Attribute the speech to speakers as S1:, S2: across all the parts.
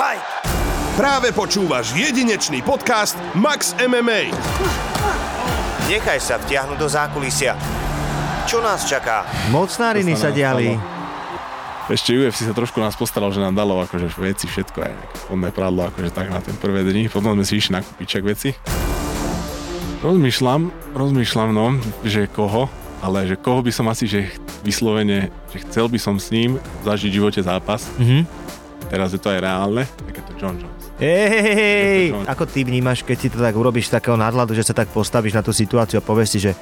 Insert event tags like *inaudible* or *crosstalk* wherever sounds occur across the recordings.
S1: Fight!
S2: Práve počúvaš jedinečný podcast Max MMA.
S1: Nechaj sa vtiahnuť do zákulisia. Čo nás čaká?
S3: Mocnáriny sa diali.
S4: Ešte UFC sa trošku nás postaral, že nám dalo akože veci, všetko aj onné prádlo, akože tak na ten prvé dni. Potom sme si išli nakúpiť čak veci. Rozmýšľam, rozmýšľam, no, že koho, ale že koho by som asi, že vyslovene, že chcel by som s ním zažiť v živote zápas.
S3: Mhm.
S4: Teraz je to aj reálne, tak je to John Jones.
S3: Hej, ako ty vnímaš, keď si to tak urobíš takého nadhľadu, že sa tak postavíš na tú situáciu a povieš si, že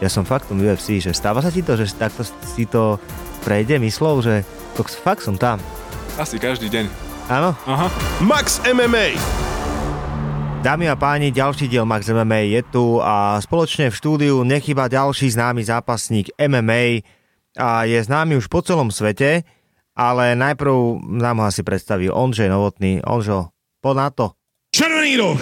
S3: ja som faktom UFC, že stáva sa ti to, že takto si to prejde myslou, že to fakt som tam.
S4: Asi každý deň.
S3: Áno?
S4: Aha.
S2: Max MMA.
S3: Dámy a páni, ďalší diel Max MMA je tu a spoločne v štúdiu nechýba ďalší známy zápasník MMA a je známy už po celom svete, ale najprv nám ho asi predstaví Ondřej Novotný. Ondžo, poď na to.
S5: Červený roh,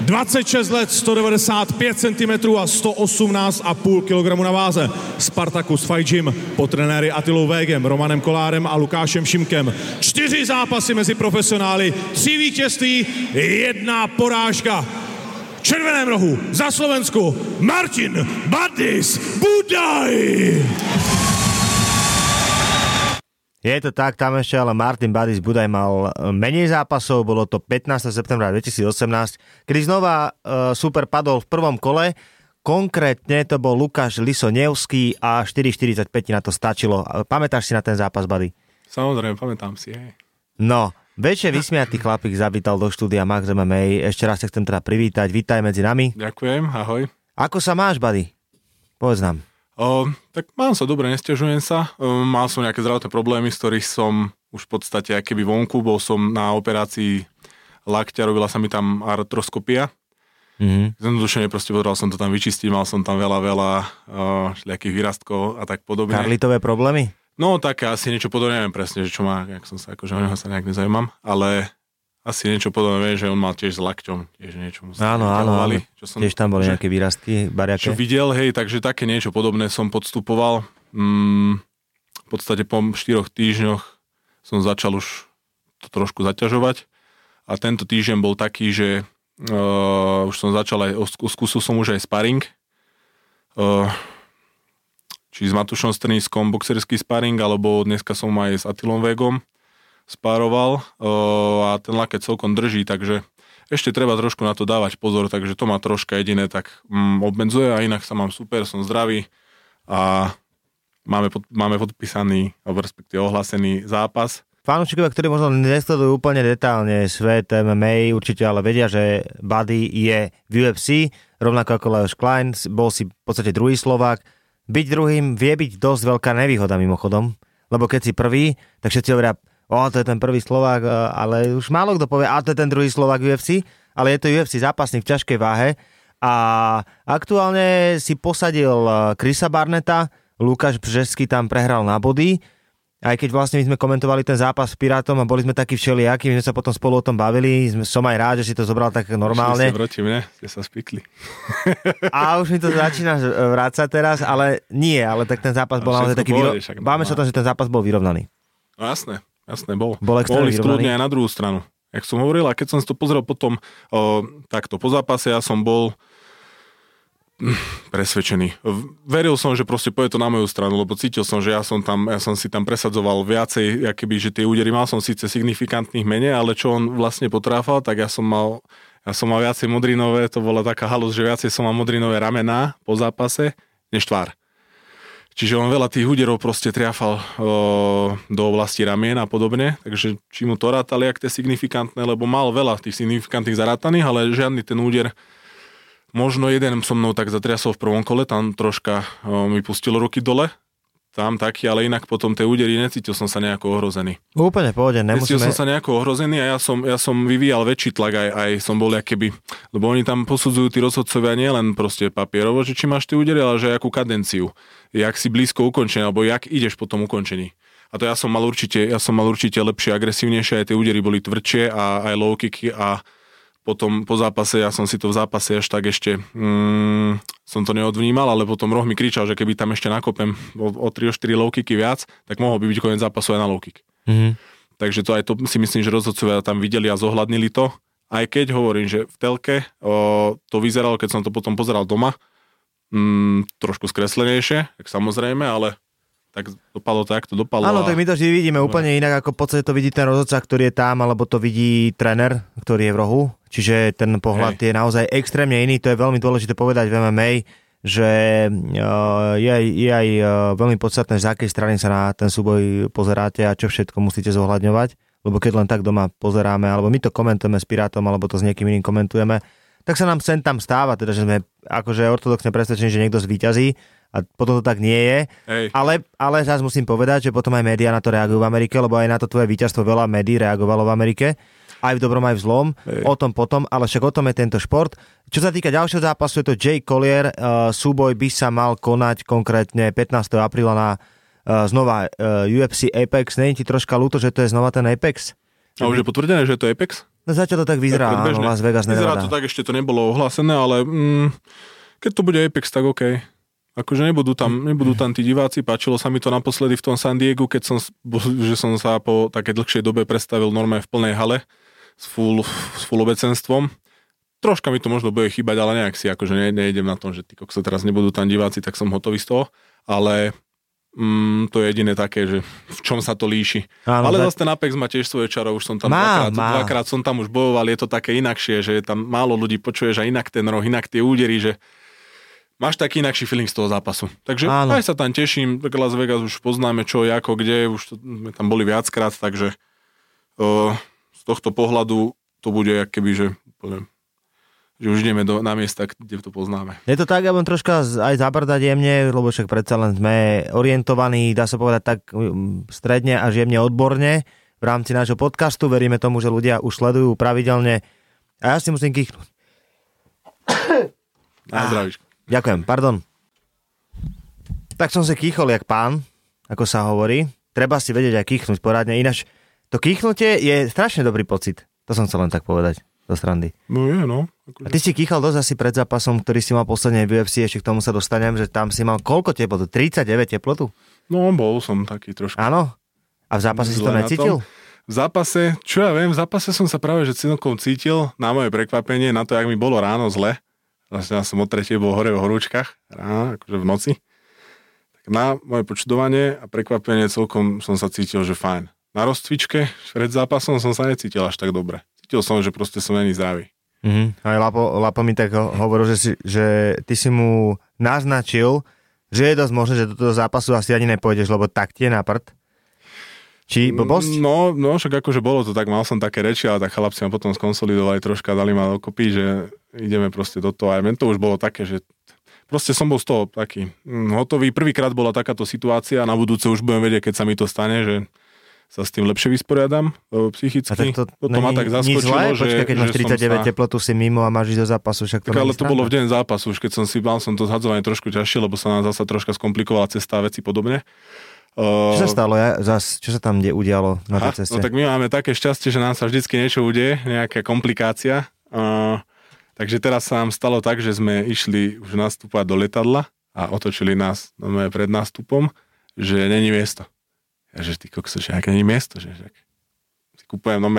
S5: 26 let, 195 cm a 118,5 kg na váze. Spartacus Fight Gym po trenéry Atilou Végem, Romanem Kolárem a Lukášem Šimkem. Čtyři zápasy mezi profesionály, tři vítězství, jedna porážka. V červeném rohu za Slovensku Martin Badis Budaj.
S3: Je to tak, tam ešte ale Martin Badis Budaj mal e, menej zápasov, bolo to 15. septembra 2018, kedy znova uh, super padol v prvom kole, konkrétne to bol Lukáš Lisonevský a 4,45 na to stačilo. Pamätáš si na ten zápas, Bady?
S4: Samozrejme, pamätám si, hej.
S3: No, väčšie vysmiatý chlapík zavítal do štúdia Max MMA, ešte raz sa chcem teda privítať, vítaj medzi nami.
S4: Ďakujem, ahoj.
S3: Ako sa máš, Bady? Povedz nám.
S4: O, tak mám sa dobre, nestiažujem sa. O, mal som nejaké zdravotné problémy, z ktorých som už v podstate keby vonku, bol som na operácii lakťa, robila sa mi tam artroskopia.
S3: Mhm.
S4: Zjednodušene proste potreboval som to tam vyčistiť, mal som tam veľa, veľa uh, všelijakých výrastkov a tak podobne.
S3: Karlitové problémy?
S4: No také asi niečo podobné, neviem presne, že čo má, jak som sa, akože o neho sa nejak nezaujímam, ale asi niečo podobné, že on mal tiež s lakťom, tiež niečo mu
S3: Áno, áno, áno.
S4: čo som,
S3: Tiež tam boli
S4: že-
S3: nejaké výrastky, bariaké.
S4: čo videl, hej, takže také niečo podobné som podstupoval. Mm, v podstate po štyroch týždňoch som začal už to trošku zaťažovať a tento týždeň bol taký, že uh, už som začal aj, skúsil som už aj sparring, uh, či s Matušom Strniskom boxerský sparring, alebo dneska som aj s Atilom Vegom spároval a ten laket celkom drží, takže ešte treba trošku na to dávať pozor, takže to ma troška jediné tak mm, obmedzuje a inak sa mám super, som zdravý a máme, pod, máme podpísaný, alebo respektíve ohlásený zápas.
S3: Fanúšikovia, ktorí možno nesledujú úplne detálne svet MMA, určite ale vedia, že Buddy je v UFC, rovnako ako Leoš Klein, bol si v podstate druhý Slovák. Byť druhým vie byť dosť veľká nevýhoda mimochodom, lebo keď si prvý, tak všetci hovoria, o, to je ten prvý Slovák, e, ale už málo kto povie, a to je ten druhý Slovák UFC, ale je to UFC zápasník v ťažkej váhe. A aktuálne si posadil e, Krisa Barneta, Lukáš Břesky tam prehral na body, aj keď vlastne my sme komentovali ten zápas s Pirátom a boli sme takí všelijakí, my sme sa potom spolu o tom bavili, som aj rád, že si to zobral tak normálne.
S4: Ste proti mne, ste sa spikli. *laughs*
S3: a už mi to začína e, vrácať teraz, ale nie, ale tak ten zápas bol naozaj taký,
S4: však
S3: báme sa o tom, že ten zápas bol vyrovnaný.
S4: No jasné, jasné, bol.
S3: Bol
S4: Bol ísť kľudne aj na druhú stranu. Jak som hovoril, a keď som si to pozrel potom o, takto po zápase, ja som bol mm, presvedčený. Veril som, že proste pôjde to na moju stranu, lebo cítil som, že ja som, tam, ja som si tam presadzoval viacej, keby, že tie údery mal som síce signifikantných menej, ale čo on vlastne potráfal, tak ja som mal ja som mal viacej modrinové, to bola taká halus, že viacej som mal modrinové ramená po zápase, než tvár. Čiže on veľa tých úderov proste triafal o, do oblasti ramien a podobne, takže či mu to rátali, ak to je signifikantné, lebo mal veľa tých signifikantných zarátaných, ale žiadny ten úder, možno jeden so mnou tak zatriasol v prvom kole, tam troška o, mi pustilo ruky dole, tam taký, ale inak potom tie údery necítil som sa nejako ohrozený.
S3: Úplne pohode,
S4: Necítil
S3: nemusíme...
S4: som sa nejako ohrozený a ja som, ja som vyvíjal väčší tlak, aj, aj som bol keby, lebo oni tam posudzujú tí rozhodcovia nielen proste papierovo, že či máš tie údery, ale že akú kadenciu, jak si blízko ukončenia, alebo jak ideš po tom ukončení. A to ja som mal určite, ja som mal určite lepšie, agresívnejšie, aj tie údery boli tvrdšie a aj low kicky a potom po zápase, ja som si to v zápase až tak ešte, mm, som to neodvnímal, ale potom Roh mi kričal, že keby tam ešte nakopem o, o 3-4 low kicky viac, tak mohol by byť koniec zápasu aj na low kick.
S3: Mhm.
S4: takže to aj to si myslím, že rozhodcovia tam videli a zohľadnili to. Aj keď hovorím, že v telke o, to vyzeralo, keď som to potom pozeral doma, mm, trošku skreslenejšie, tak samozrejme, ale tak dopadlo tak, to dopadlo.
S3: Áno,
S4: a-
S3: tak my to vždy vidíme úplne inak, ako v podstate to vidí ten rozhodca, ktorý je tam, alebo to vidí tréner, ktorý je v rohu. Čiže ten pohľad
S4: Hej.
S3: je naozaj extrémne iný. To je veľmi dôležité povedať v MMA, že je, aj, je aj uh, veľmi podstatné, z akej strany sa na ten súboj pozeráte a čo všetko musíte zohľadňovať. Lebo keď len tak doma pozeráme, alebo my to komentujeme s Pirátom, alebo to s niekým iným komentujeme, tak sa nám sem tam stáva, teda, že sme akože ortodoxne presvedčení, že niekto zvíťazí a potom to tak nie je.
S4: Hej.
S3: Ale, ale zás musím povedať, že potom aj médiá na to reagujú v Amerike, lebo aj na to tvoje víťazstvo veľa médií reagovalo v Amerike. Aj v dobrom, aj v zlom.
S4: Hej.
S3: O tom potom, ale však o tom je tento šport. Čo sa týka ďalšieho zápasu, je to Jay Collier. Uh, súboj by sa mal konať konkrétne 15. apríla na uh, znova uh, UFC Apex. Není ti troška ľúto, že to je znova ten Apex?
S4: A už je potvrdené, že je to Apex?
S3: No zatiaľ to tak vyzerá, áno,
S4: predbežne.
S3: Las Vegas
S4: Vyzerá
S3: Nevada.
S4: to tak, ešte to nebolo ohlásené, ale mm, keď to bude Apex, tak OK. Akože nebudú tam, nebudú tam tí diváci, páčilo sa mi to naposledy v tom San Diego, keď som, že som sa po také dlhšej dobe predstavil normálne v plnej hale s full, s full obecenstvom. Troška mi to možno bude chýbať, ale nejak si akože ne, nejdem na tom, že ty kokso teraz nebudú tam diváci, tak som hotový z toho. Ale mm, to je jediné také, že v čom sa to líši.
S3: Áno,
S4: ale
S3: za-
S4: zase ten Apex má tiež svoje čaro, už som tam
S3: Má,
S4: dvakrát,
S3: má.
S4: dvakrát som tam už bojoval, je to také inakšie, že tam málo ľudí počuješ a inak ten roh, inak tie údery, že máš taký inakší feeling z toho zápasu. Takže
S3: Áno.
S4: aj sa tam teším, tak Las Vegas už poznáme čo, ako, kde, už to, sme tam boli viackrát, takže o, z tohto pohľadu to bude keby, že úplne že už ideme do, na miesta, kde to poznáme.
S3: Je to tak, ja budem troška aj zabrdať jemne, lebo však predsa len sme orientovaní, dá sa povedať tak stredne až jemne odborne v rámci nášho podcastu. Veríme tomu, že ľudia už sledujú pravidelne. A ja si musím kýchnuť.
S4: Na zdravíčko.
S3: Ďakujem, pardon. Tak som si kýchol jak pán, ako sa hovorí. Treba si vedieť aj kýchnuť poradne, ináč to kýchnutie je strašne dobrý pocit. To som chcel len tak povedať do strandy.
S4: No je, no.
S3: A ty si kýchal dosť asi pred zápasom, ktorý si mal posledne v UFC, ešte k tomu sa dostanem, že tam si mal koľko teplotu? 39 teplotu?
S4: No, bol som taký trošku.
S3: Áno? A v zápase si to necítil?
S4: V zápase, čo ja viem, v zápase som sa práve že celkom cítil, na moje prekvapenie, na to, jak mi bolo ráno zle. Vlastne ja som o tretej bol hore v horúčkach, ráno, akože v noci. Tak na moje počudovanie a prekvapenie celkom som sa cítil, že fajn. Na rozcvičke pred zápasom som sa necítil až tak dobre. Cítil som, že proste som není zdravý.
S3: Mhm. Aj Lapo, Lapo mi tak ho- hovoril, že, si, že ty si mu naznačil, že je dosť možné, že do toho zápasu asi ani nepôjdeš, lebo tak ti je na prd. Či blbosť?
S4: No, no, však akože bolo to tak, mal som také reči, ale tak chlapci ma potom skonsolidovali troška, dali ma dokopy, že ideme proste do toho. Aj mne to už bolo také, že proste som bol z toho taký mm, hotový. Prvýkrát bola takáto situácia, na budúce už budem vedieť, keď sa mi to stane, že sa s tým lepšie vysporiadam e, psychicky.
S3: A tak to
S4: Potom ma tak zaskočilo,
S3: zlé?
S4: že,
S3: Počkaj, keď máš
S4: že som
S3: 39
S4: sa...
S3: teplotu, si mimo a máš ísť do zápasu, však to
S4: Tak ale to bolo v deň zápasu, už keď som si mal som to zhadzovanie trošku ťažšie, lebo sa nám zasa troška skomplikovala cesta a veci podobne.
S3: Čo sa stalo? Ja, zas, čo sa tam kde udialo na
S4: Aha,
S3: tej ceste?
S4: no tak my máme také šťastie, že nám sa vždycky niečo udeje, nejaká komplikácia. Uh, takže teraz sa nám stalo tak, že sme išli už nastúpať do letadla a otočili nás no, pred nástupom, že není miesto. Ja že ty kokso, že ak není miesto, že, že si kúpujem no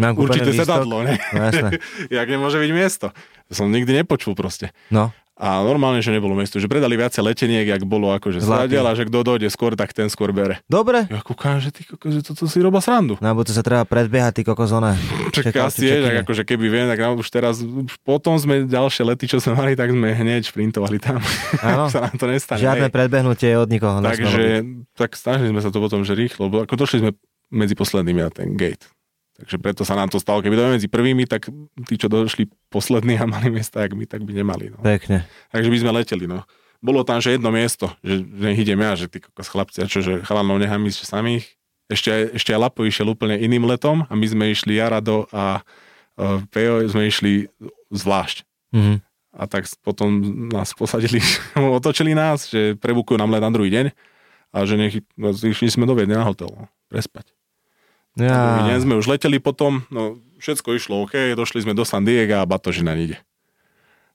S3: Mám kúpený
S4: určité
S3: lístok?
S4: sedadlo, ne?
S3: No jasné. *laughs*
S4: jak nemôže byť miesto. To som nikdy nepočul proste.
S3: No,
S4: A normálne, že nebolo miesto, že predali viacej leteniek, jak bolo akože sladiel a že kto dojde skôr, tak ten skôr bere.
S3: dobre.
S4: Ja kúkam, že ty kokos, že toto si roba srandu.
S3: Na budúce sa treba predbiehať, ty kokozone.
S4: Čak asi je, tak akože keby viem, tak už teraz, už potom sme ďalšie lety, čo sme mali, tak sme hneď šprintovali tam.
S3: Áno. *laughs*
S4: sa nám to nestane.
S3: Žiadne
S4: hej.
S3: predbehnutie od nikoho.
S4: Takže, tak snažili sme sa to potom, že rýchlo, lebo ako došli sme medzi poslednými na ten gate. Takže preto sa nám to stalo. Keby to medzi prvými, tak tí, čo došli poslední a mali miesta, jak my, tak by nemali. No.
S3: Pekne.
S4: Takže by sme leteli, no. Bolo tam, že jedno miesto, že nech idem ja, že ty kokos chlapci, a čo, že chalanov nechám ísť samých. Ešte, ešte aj Lapo išiel úplne iným letom a my sme išli Jarado a uh, Pejo sme išli zvlášť.
S3: Mhm.
S4: A tak potom nás posadili, *laughs* otočili nás, že prebukujú nám let na druhý deň a že nech, no, išli sme do Viedne na hotel, no, prespať. Ja. Deň sme už leteli potom, no všetko išlo OK, došli sme do San Diego a batožina ide.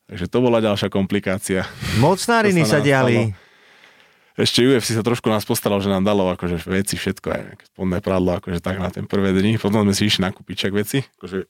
S4: Takže to bola ďalšia komplikácia.
S3: mocnáriny
S4: sa
S3: sa diali.
S4: ešte UFC sa trošku nás postaral, že nám dalo akože veci, všetko, aj spodné pradlo, akože tak na ten prvé dni. Potom sme si išli nakúpiť čak veci, akože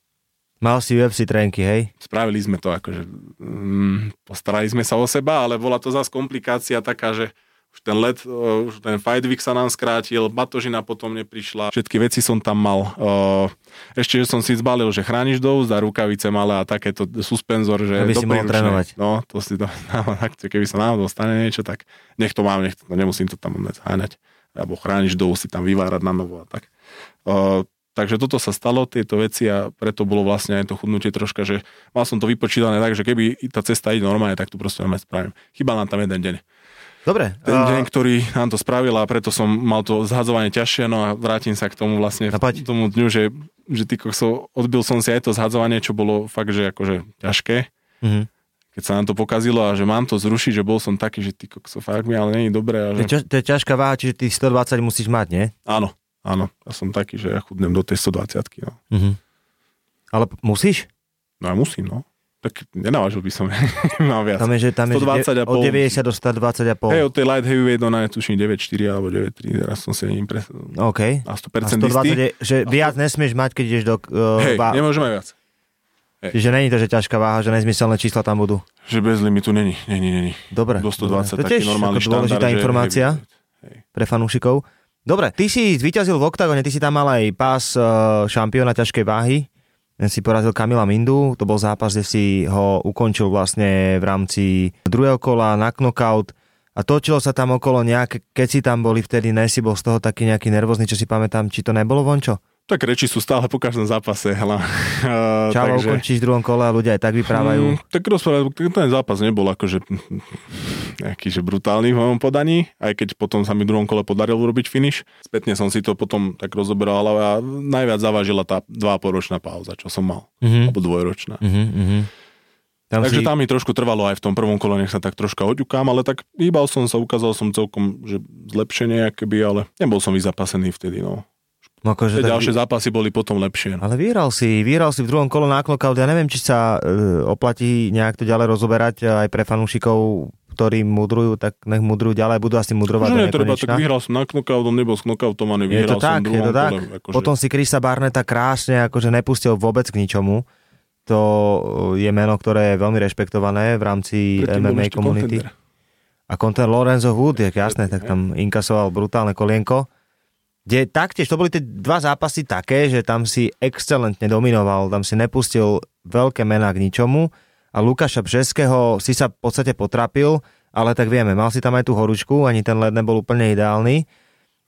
S3: Mal si UFC trénky, hej?
S4: spravili sme to, akože mm, postarali sme sa o seba, ale bola to zase komplikácia taká, že už ten let, uh, už ten fight week sa nám skrátil, batožina potom neprišla, všetky veci som tam mal. Uh, ešte, že som si zbalil, že chrániš dosť a rukavice malé a takéto suspenzor, že
S3: Aby si mohol trénovať.
S4: No, to si to, *laughs* keby sa náhodou stane niečo, tak nech to mám, nech to, nemusím to tam háňať. Alebo chrániš dosť si tam vyvárať na novo a tak. Uh, Takže toto sa stalo, tieto veci a preto bolo vlastne aj to chudnutie troška, že mal som to vypočítané tak, že keby tá cesta ide normálne, tak tu proste normálne spravím. Chýbal nám tam jeden deň.
S3: Dobre.
S4: Ten
S3: a-
S4: deň, ktorý nám to spravil a preto som mal to zhadzovanie ťažšie, no a vrátim sa k tomu vlastne v tomu dňu, že, že ty kokso, odbil som si aj to zhadzovanie, čo bolo fakt, že akože ťažké.
S3: Mhm.
S4: Keď sa nám to pokazilo a že mám to zrušiť, že bol som taký, že ty kokso, fakt mi ale není dobré. A
S3: To je,
S4: že...
S3: to je ťažká váha, čiže ty 120 musíš mať, nie?
S4: Áno, áno, ja som taký, že ja chudnem do tej 120 no.
S3: Mhm. Ale musíš?
S4: No ja musím, no. Tak nenavážil by som, *laughs* mám viac.
S3: Tam je, že tam je že
S4: 120
S3: de-
S4: a
S3: od
S4: pol.
S3: 90 do 120 a pol.
S4: Hej, od tej light heavyweight ona je tuším 9.4 alebo 9.3, teraz som si impre...
S3: OK.
S4: na
S3: A
S4: 100%
S3: 120
S4: istý.
S3: je, že viac nesmieš mať, keď ideš do... Uh,
S4: Hej,
S3: vá-
S4: nemôžeme viac.
S3: Čiže není to, že ťažká váha, že nezmyselné čísla tam budú.
S4: Že bez limitu není, není, není.
S3: Dobre.
S4: Do 120
S3: dobre. To
S4: taký
S3: tiež
S4: normálny
S3: dôležitá
S4: štandard, že
S3: informácia
S4: heavyweight.
S3: pre fanúšikov. Dobre, ty si zvíťazil v oktagone, ty si tam mal aj pás uh, šampióna ťažkej váhy. Ten si porazil Kamila Mindu, to bol zápas, kde si ho ukončil vlastne v rámci druhého kola na knockout a točilo sa tam okolo nejaké, keď si tam boli vtedy, ne si bol z toho taký nejaký nervózny, čo si pamätám, či to nebolo vončo?
S4: Tak reči sú stále po každom zápase, hela. Uh, *laughs*
S3: Čavo ukončíš v druhom kole a ľudia aj tak vyprávajú.
S4: Mm, tak rozprávať, ten zápas nebol akože nejaký že brutálny v mojom podaní, aj keď potom sa mi v druhom kole podarilo urobiť finish. Spätne som si to potom tak rozoberal, ale najviac zavážila tá 2,5 ročná pauza, čo som mal.
S3: Mhm.
S4: Alebo dvojročná.
S3: Mhm, mhm. Tam
S4: Takže
S3: si...
S4: tam mi trošku trvalo aj v tom prvom kole, nech sa tak troška oďukám, ale tak hýbal som sa, ukázal som celkom, že zlepšenie akoby, ale nebol som vyzapasený vtedy, no.
S3: No akože tak-
S4: ďalšie zápasy boli potom lepšie. No.
S3: Ale vyhral si, vyhral si v druhom kole na knockout. Ja neviem, či sa e, oplatí nejak to ďalej rozoberať e, aj pre fanúšikov, ktorí mudrujú, tak nech mudrujú ďalej, budú asi mudrovať
S4: Že
S3: do
S4: tak vyhral som na knockoutom, nebol
S3: Je
S4: vyhral
S3: to
S4: som
S3: tak, je to tak.
S4: kole. Akože,
S3: Potom si Krisa Barneta krásne akože nepustil vôbec k ničomu. To je meno, ktoré je veľmi rešpektované v rámci
S4: predtým
S3: MMA komunity. A konten Lorenzo Wood, je jasné, tak tam inkasoval brutálne kolienko. Kde taktiež, to boli tie dva zápasy také, že tam si excelentne dominoval, tam si nepustil veľké mená k ničomu a Lukáša Břeského si sa v podstate potrapil, ale tak vieme, mal si tam aj tú horúčku, ani ten led nebol úplne ideálny.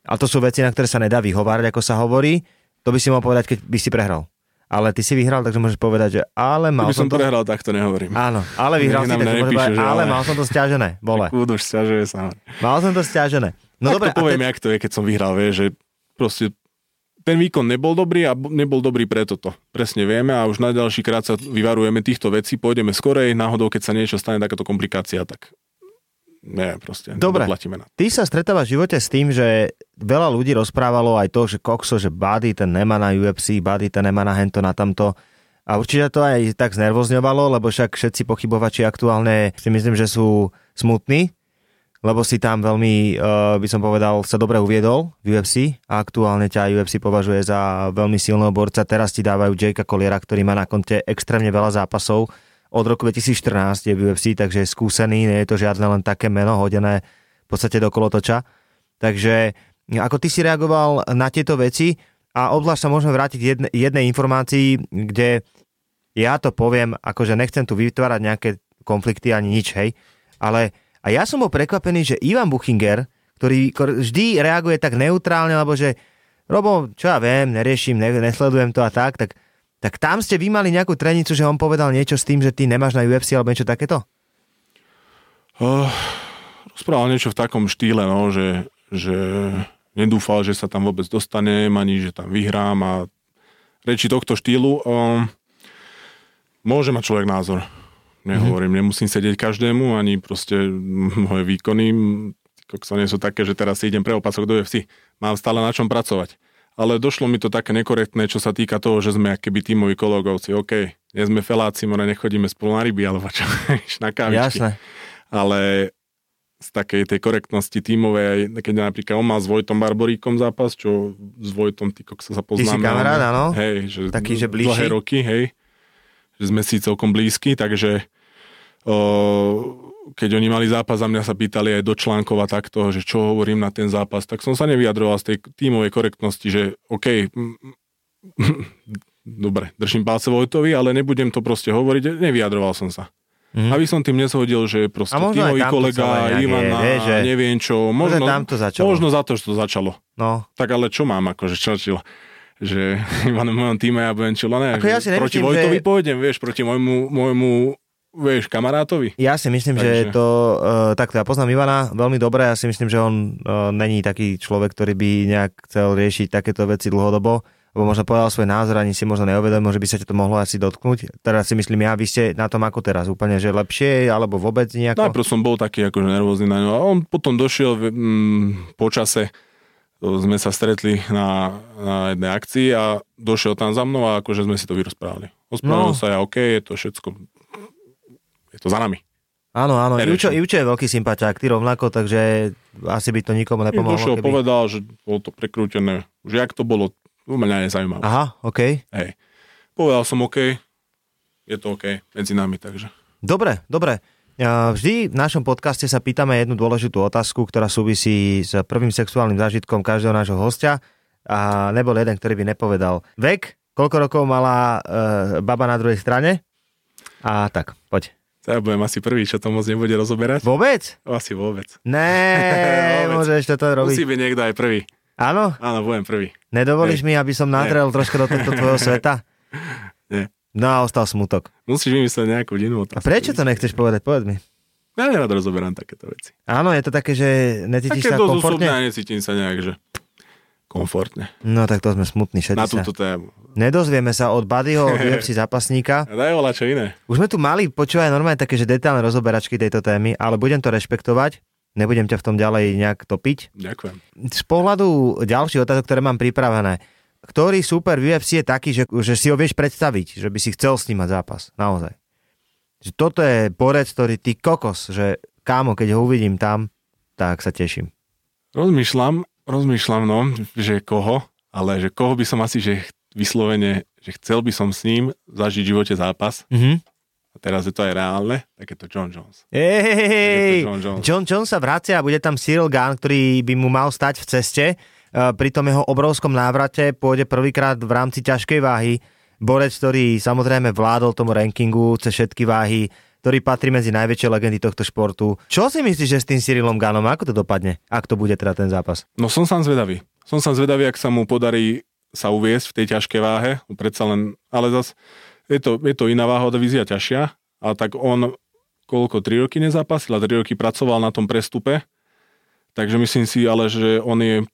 S3: A to sú veci, na ktoré sa nedá vyhovárať, ako sa hovorí. To by si mal povedať, keď by si prehral. Ale ty si vyhral, takže môžeš povedať, že ale mal
S4: som
S3: som to...
S4: prehral, tak to nehovorím.
S3: Áno, ale vyhral si, tak
S4: nepíše,
S3: povedať, ale
S4: ale.
S3: mal som to stiažené, bole.
S4: Sťažuje sa.
S3: Mal som to stiažené. No
S4: tak
S3: dobre,
S4: to poviem,
S3: a
S4: jak to je, keď som vyhral, vieš, že proste ten výkon nebol dobrý a bo- nebol dobrý pre toto. Presne vieme a už na ďalší krát sa vyvarujeme týchto vecí, pôjdeme skorej, náhodou, keď sa niečo stane, takáto komplikácia, tak nie, proste,
S3: Dobre.
S4: na
S3: ty sa stretávaš v živote s tým, že veľa ľudí rozprávalo aj to, že Coxo, že Buddy ten nemá na UFC, Buddy ten nemá na hento, na tamto. A určite to aj tak znervozňovalo, lebo však všetci pochybovači aktuálne si myslím, že sú smutní, lebo si tam veľmi, uh, by som povedal, sa dobre uviedol v UFC a aktuálne ťa UFC považuje za veľmi silného borca. Teraz ti dávajú Jakea Colliera, ktorý má na konte extrémne veľa zápasov od roku 2014 je v UFC, takže je skúsený, nie je to žiadne len také meno hodené v podstate do kolotoča. Takže ako ty si reagoval na tieto veci a obzvlášť sa môžeme vrátiť jedne, jednej informácii, kde ja to poviem, akože nechcem tu vytvárať nejaké konflikty ani nič, hej, ale a ja som bol prekvapený, že Ivan Buchinger, ktorý vždy reaguje tak neutrálne, alebo že Robo, čo ja viem, neriešim, ne, nesledujem to a tak, tak, tak tam ste vy mali nejakú trenicu, že on povedal niečo s tým, že ty nemáš na UFC alebo niečo takéto?
S4: Uh, rozprával niečo v takom štýle, no, že, že nedúfal, že sa tam vôbec dostanem, ani že tam vyhrám a reči tohto štýlu. Um, môže mať človek názor. Nehovorím, mm-hmm. nemusím sedieť každému, ani proste moje výkony kokso nie sú také, že teraz si idem pre opasok do UFC. Mám stále na čom pracovať. Ale došlo mi to také nekorektné, čo sa týka toho, že sme keby tímoví kolegovci. OK, nie sme feláci, more nechodíme spolu na ryby, alebo čo, *laughs* na kávičky
S3: Jasné.
S4: ale z takej tej korektnosti tímovej, keď napríklad on mal s Vojtom Barboríkom zápas, čo s Vojtom ty kokso sa poznáme.
S3: kamarát, áno?
S4: Hej, že
S3: Taký, že
S4: dlhé
S3: bližší?
S4: roky, hej. Že sme si celkom blízki, takže keď oni mali zápas a mňa sa pýtali aj do článkov a takto, že čo hovorím na ten zápas, tak som sa nevyjadroval z tej tímovej korektnosti, že OK, dobre, držím palce Vojtovi, ale nebudem to proste hovoriť, nevyjadroval som sa.
S3: Mhm.
S4: Aby som tým nezhodil, že proste tímový kolega Ivana,
S3: vieš, že-
S4: neviem čo,
S3: Možno
S4: možno,
S3: tam to začalo.
S4: možno za to, že to začalo.
S3: No,
S4: Tak ale čo mám, akože čo, že *laughs* Ivan v mojom týme ja budem čo, ne,
S3: Ako ja si
S4: proti Vojtovi
S3: že-
S4: pôjdem, vieš, proti môjmu, môjmu vieš, kamarátovi.
S3: ja si myslím, že
S4: Takže-
S3: to, uh, takto ja poznám Ivana veľmi dobre, ja si myslím, že on uh, není taký človek, ktorý by nejak chcel riešiť takéto veci dlhodobo, lebo možno povedal svoj názor, ani si možno neuvedomil, že by sa ťa to mohlo asi dotknúť. Teraz si myslím ja, vy ste na tom ako teraz, úplne, že lepšie, alebo vôbec nejako?
S4: Najprv som bol taký akože nervózny na ňo a on potom došiel mm, po čase, sme sa stretli na, na jednej akcii a došiel tam za mnou a akože sme si to vyrozprávali. Ospravedlnil
S3: No.
S4: sa ja, OK, je to všetko, je to za nami.
S3: Áno, áno. Ivčo je veľký sympatiák, ty rovnako, takže asi by to nikomu nepomohlo.
S4: došiel,
S3: keby...
S4: povedal, že bolo to prekrútené, že jak to bolo, mňa nezaujímavé.
S3: Aha, OK.
S4: Hej. Povedal som OK, je to OK medzi nami, takže.
S3: Dobre, dobre. Vždy v našom podcaste sa pýtame jednu dôležitú otázku, ktorá súvisí s prvým sexuálnym zážitkom každého nášho hostia a nebol jeden, ktorý by nepovedal vek, koľko rokov mala e, baba na druhej strane a tak, poď.
S4: Ja budem asi prvý, čo to moc nebude rozoberať.
S3: Vôbec?
S4: Asi vôbec.
S3: Ne,
S4: Vôbec. *laughs* *laughs*
S3: môžeš toto robiť.
S4: Musí byť niekto aj prvý.
S3: Áno?
S4: Áno, budem prvý.
S3: Nedovolíš mi, aby som nadrel trošku do tohto tvojho sveta? *laughs*
S4: Nie.
S3: No a ostal smutok.
S4: Musíš vymyslieť nejakú inú
S3: A
S4: otázku.
S3: prečo to nechceš povedať? Povedz mi.
S4: Ja nerad rozoberám takéto veci.
S3: Áno, je to také, že necítiš
S4: Také
S3: sa komfortne?
S4: a necítim sa nejak, že komfortne.
S3: No tak to sme smutní všetci
S4: Na túto tému.
S3: Nedozvieme sa od Buddyho, UFC *laughs* zápasníka.
S4: Daj volať čo iné.
S3: Už sme tu mali počúvať normálne také, že detálne rozoberačky tejto témy, ale budem to rešpektovať. Nebudem ťa v tom ďalej nejak topiť.
S4: Ďakujem.
S3: Z pohľadu ďalších otázok, ktoré mám pripravené, ktorý super v UFC je taký, že, že si ho vieš predstaviť, že by si chcel s ním mať zápas. Naozaj. Že toto je borec, ktorý ty kokos, že kámo, keď ho uvidím tam, tak sa teším.
S4: Rozmýšľam, rozmýšľam, no, že koho, ale že koho by som asi, že vyslovene, že chcel by som s ním zažiť v živote zápas.
S3: Mhm.
S4: A teraz je to aj reálne, tak je to John Jones. To John Jones.
S3: John Jones sa vracia a bude tam Cyril Gunn, ktorý by mu mal stať v ceste. E, Pri tom jeho obrovskom návrate pôjde prvýkrát v rámci ťažkej váhy. Borec, ktorý samozrejme vládol tomu rankingu cez všetky váhy, ktorý patrí medzi najväčšie legendy tohto športu. Čo si myslíš, že s tým Cyrilom Gunnom, ako to dopadne? Ak to bude teda ten zápas?
S4: No som sám zvedavý. Som sám zvedavý, ak sa mu podarí sa uviesť v tej ťažkej váhe. Predsa len, ale zas je to, je to iná váha, divízia ťažšia. A tak on koľko, 3 roky nezápasil a 3 roky pracoval na tom prestupe. Takže myslím si ale, že on je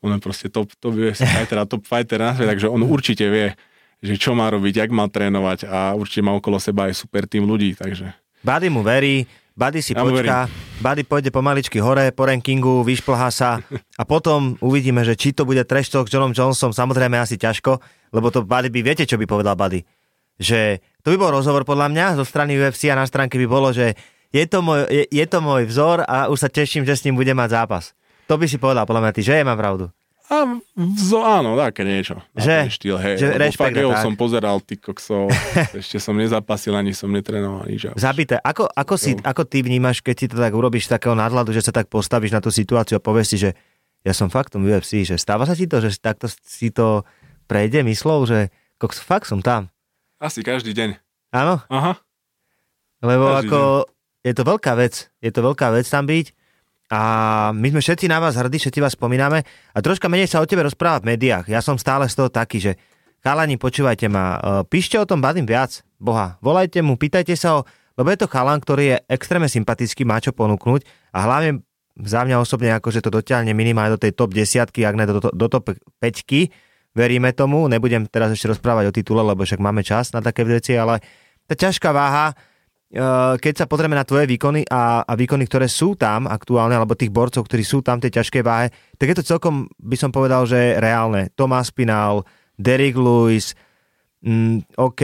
S4: on je proste top, top UFC fighter top fighter na svete, takže on určite vie, že čo má robiť, jak má trénovať a určite má okolo seba aj super tým ľudí, takže
S3: Buddy mu verí, Buddy si
S4: Ja
S3: počká, Buddy pôjde pomaličky hore po rankingu, vyšplhá sa a potom uvidíme, že či to bude trash talk s Johnom Jonesom, samozrejme asi ťažko, lebo to Buddy by, viete, čo by povedal Buddy? Že to by bol rozhovor podľa mňa zo strany UFC a na stránke by bolo, že je to môj, je, je to môj vzor a už sa teším, že s ním bude mať zápas. To by si povedal podľa mňa ty, že je mám pravdu.
S4: A zo, áno, také niečo.
S3: Že?
S4: štýl, hej.
S3: Že rešpekt
S4: fakt, som pozeral, ty koksov, *laughs* ešte som nezapasil, ani som netrénoval nič.
S3: Zabité. Ako, ako, si, ako ty vnímaš, keď si to tak urobíš takého nadhľadu, že sa tak postavíš na tú situáciu a povieš si, že ja som fakt v UFC, že stáva sa ti to, že takto si to prejde myslou, že koks, fakt som tam.
S4: Asi každý deň.
S3: Áno?
S4: Aha.
S3: Lebo
S4: Každý
S3: ako je to veľká vec. Je to veľká vec tam byť. A my sme všetci na vás hrdí, všetci vás spomíname. A troška menej sa o tebe rozpráva v médiách. Ja som stále z toho taký, že chalani, počúvajte ma, e, píšte o tom Badím viac, boha, volajte mu, pýtajte sa ho, lebo je to chalan, ktorý je extrémne sympatický, má čo ponúknuť a hlavne za mňa osobne akože to dotiahne minimálne do tej top 10, ak ne do, do, do top 5, veríme tomu, nebudem teraz ešte rozprávať o titule, lebo však máme čas na také veci, ale tá ťažká váha, keď sa pozrieme na tvoje výkony a, a výkony, ktoré sú tam aktuálne, alebo tých borcov, ktorí sú tam v tej ťažkej váhe, tak je to celkom, by som povedal, že reálne. Tomás Spinal, Derek Lewis, mm, OK,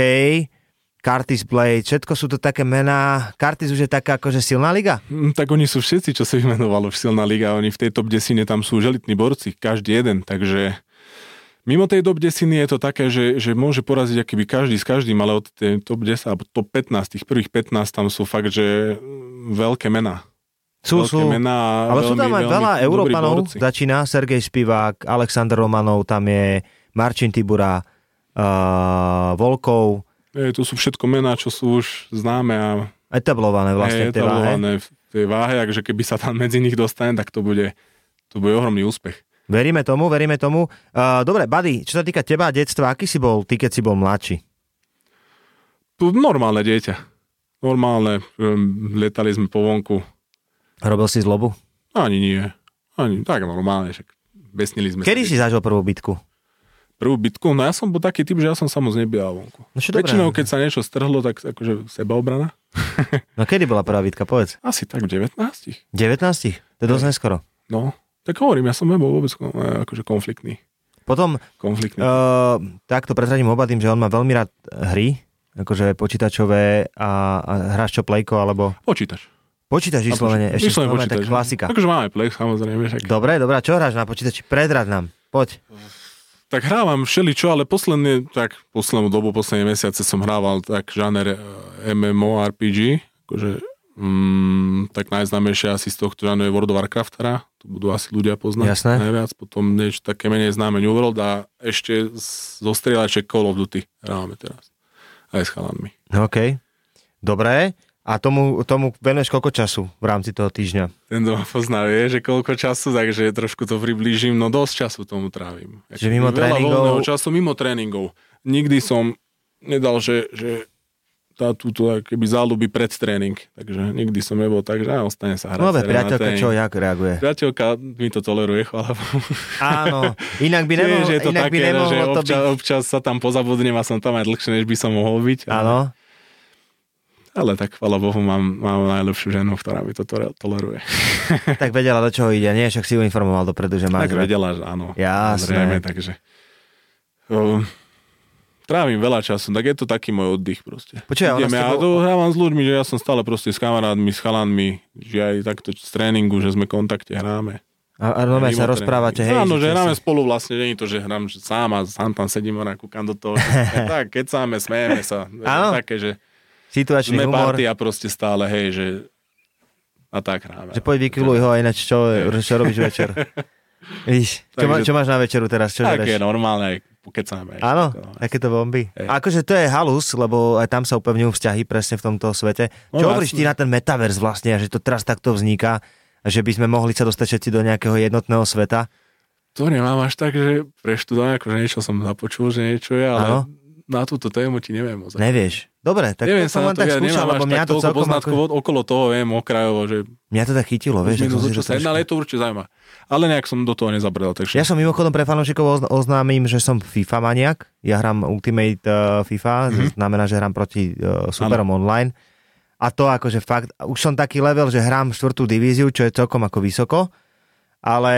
S3: Curtis Blade, všetko sú to také mená. Curtis už je taká akože silná liga?
S4: Mm, Tak oni sú všetci, čo sa vymenovalo v silná liga. Oni v tej top 10 tam sú želitní borci, každý jeden. Takže mimo tej top 10 je to také, že, že môže poraziť akýby každý s každým, ale od tej top 10 alebo top 15, tých prvých 15 tam sú fakt, že mm, veľké mená.
S3: Sú, sú.
S4: mená.
S3: Ale sú tam aj
S4: veľmi,
S3: veľa
S4: veľmi
S3: Európanov. Začína Sergej Spivák, Aleksandr Romanov, tam je Marcin Tibura, uh, Volkov,
S4: E, to sú všetko mená, čo sú už známe a
S3: etablované vlastne v
S4: je
S3: tej váhe.
S4: etablované v tej váhe, takže keby sa tam medzi nich dostane, tak to bude, to bude ohromný úspech.
S3: Veríme tomu, veríme tomu. Uh, dobre, Buddy, čo sa týka teba a detstva, aký si bol ty, keď si bol mladší?
S4: Normálne dieťa. Normálne, um, lietali sme po vonku.
S3: Robil si zlobu?
S4: Ani nie. Ani tak normálne, však besnili sme
S3: Kedy si zažil prvú bitku?
S4: Prvú bitku? No ja som bol taký typ, že ja som sa moc nebíjal vonku.
S3: No čo dobré.
S4: Väčšinou, keď sa niečo strhlo, tak akože sebaobrana.
S3: No kedy bola prvá bitka, povedz?
S4: Asi tak v 19.
S3: 19? To je dosť neskoro.
S4: No, tak hovorím, ja som nebol vôbec eh, akože konfliktný.
S3: Potom
S4: konfliktný.
S3: uh, takto prezradím obadím, že on má veľmi rád hry, akože počítačové a, a hráš čo plejko, alebo
S4: Počítač.
S3: počítač vyslovene, ešte
S4: Vyslovene
S3: vyslovene, tak
S4: počítač.
S3: klasika.
S4: Takže máme play, samozrejme. Však.
S3: Dobre, a čo hráš na počítači? Predrad nám, poď.
S4: Tak hrávam všeličo, ale posledné, tak poslednú dobu, posledné mesiace som hrával tak žáner eh, MMORPG, akože mm, tak najznámejšie asi z tohto žánru je World of Warcraft hra, budú asi ľudia poznať
S3: Jasné.
S4: najviac, potom niečo také menej známe New World a ešte zo strieľačiek Call of Duty hrávame teraz. Aj s chalanmi.
S3: OK. Dobre. A tomu, tomu venuješ koľko času v rámci toho týždňa?
S4: Ten, kto ma pozná, vie, že koľko času, takže trošku to priblížim, no dosť času tomu trávim.
S3: Že mimo tréningov-
S4: času mimo tréningov. Nikdy som nedal, že, že tá túto keby záľuby pred tréning, takže nikdy som nebol tak, že á, ostane sa hrať.
S3: No priateľka čo, jak reaguje?
S4: Priateľka mi to toleruje, chvála.
S3: Áno, inak by, *laughs* nemohlo,
S4: je to
S3: inak by
S4: také,
S3: nemohlo
S4: že
S3: to
S4: občas,
S3: byť.
S4: občas sa tam pozabudnem a som tam aj dlhšie, než by som mohol byť.
S3: Áno,
S4: ale tak, chvála Bohu, mám, mám najlepšiu ženu, ktorá mi to toleruje. *laughs*
S3: tak vedela, do čoho ide. Nie, však si ju informoval dopredu, že máš.
S4: Tak vedela, že áno.
S3: Jasné.
S4: Samozrejme, takže... O, trávim veľa času, tak je to taký môj oddych proste.
S3: Počuj, a ona
S4: Ideme, ja to hrávam s ľuďmi, že ja som stále proste s kamarátmi, s chalanmi, že aj takto z tréningu, že sme v kontakte, hráme.
S3: A, a no,
S4: Mimo
S3: sa rozprávate, hej.
S4: Áno, že hráme
S3: si-
S4: spolu vlastne, je to, že hrám že sám a sám tam sedím a kúkam do toho. *laughs* tak, keď sáme, smejeme sa.
S3: Áno.
S4: Také, že
S3: Situačný
S4: sme
S3: humor.
S4: partia proste stále, hej, že a tak hráme.
S3: Že poď vykyluj ho a ináč čo, čo robíš večer? *laughs* Víš, čo, má, čo máš na večeru teraz? Čo
S4: Tak
S3: žereš?
S4: normálne, aj pokecáme.
S3: Áno,
S4: no.
S3: takéto bomby.
S4: Hej.
S3: A akože to je halus, lebo aj tam sa upevňujú vzťahy presne v tomto svete.
S4: No,
S3: Čo hovoríš ty na ten metaverse vlastne, že to teraz takto vzniká, že by sme mohli sa dostať všetci do nejakého jednotného sveta?
S4: To nemám až tak, že preštudované, akože niečo som započul, že niečo je, ale
S3: Áno.
S4: Na túto tému ti neviem moc.
S3: Nevieš. Dobre, tak
S4: neviem
S3: to som len
S4: to,
S3: tak
S4: ja
S3: skúšal, lebo mňa to celkom ako,
S4: okolo toho, viem, okrajovo, že
S3: mňa to tak chytilo, vieš,
S4: minus čo sa ale je to určite zaujímavé. Ale nejak som do toho nezabredal, takže...
S3: Ja som mimochodom pre fanúšikov ozn- oznámim, že som FIFA maniak. Ja hrám Ultimate uh, FIFA, mm-hmm. znamená, že hrám proti uh, superom online. A to akože fakt, už som taký level, že hrám štvrtú divíziu, čo je celkom ako vysoko, ale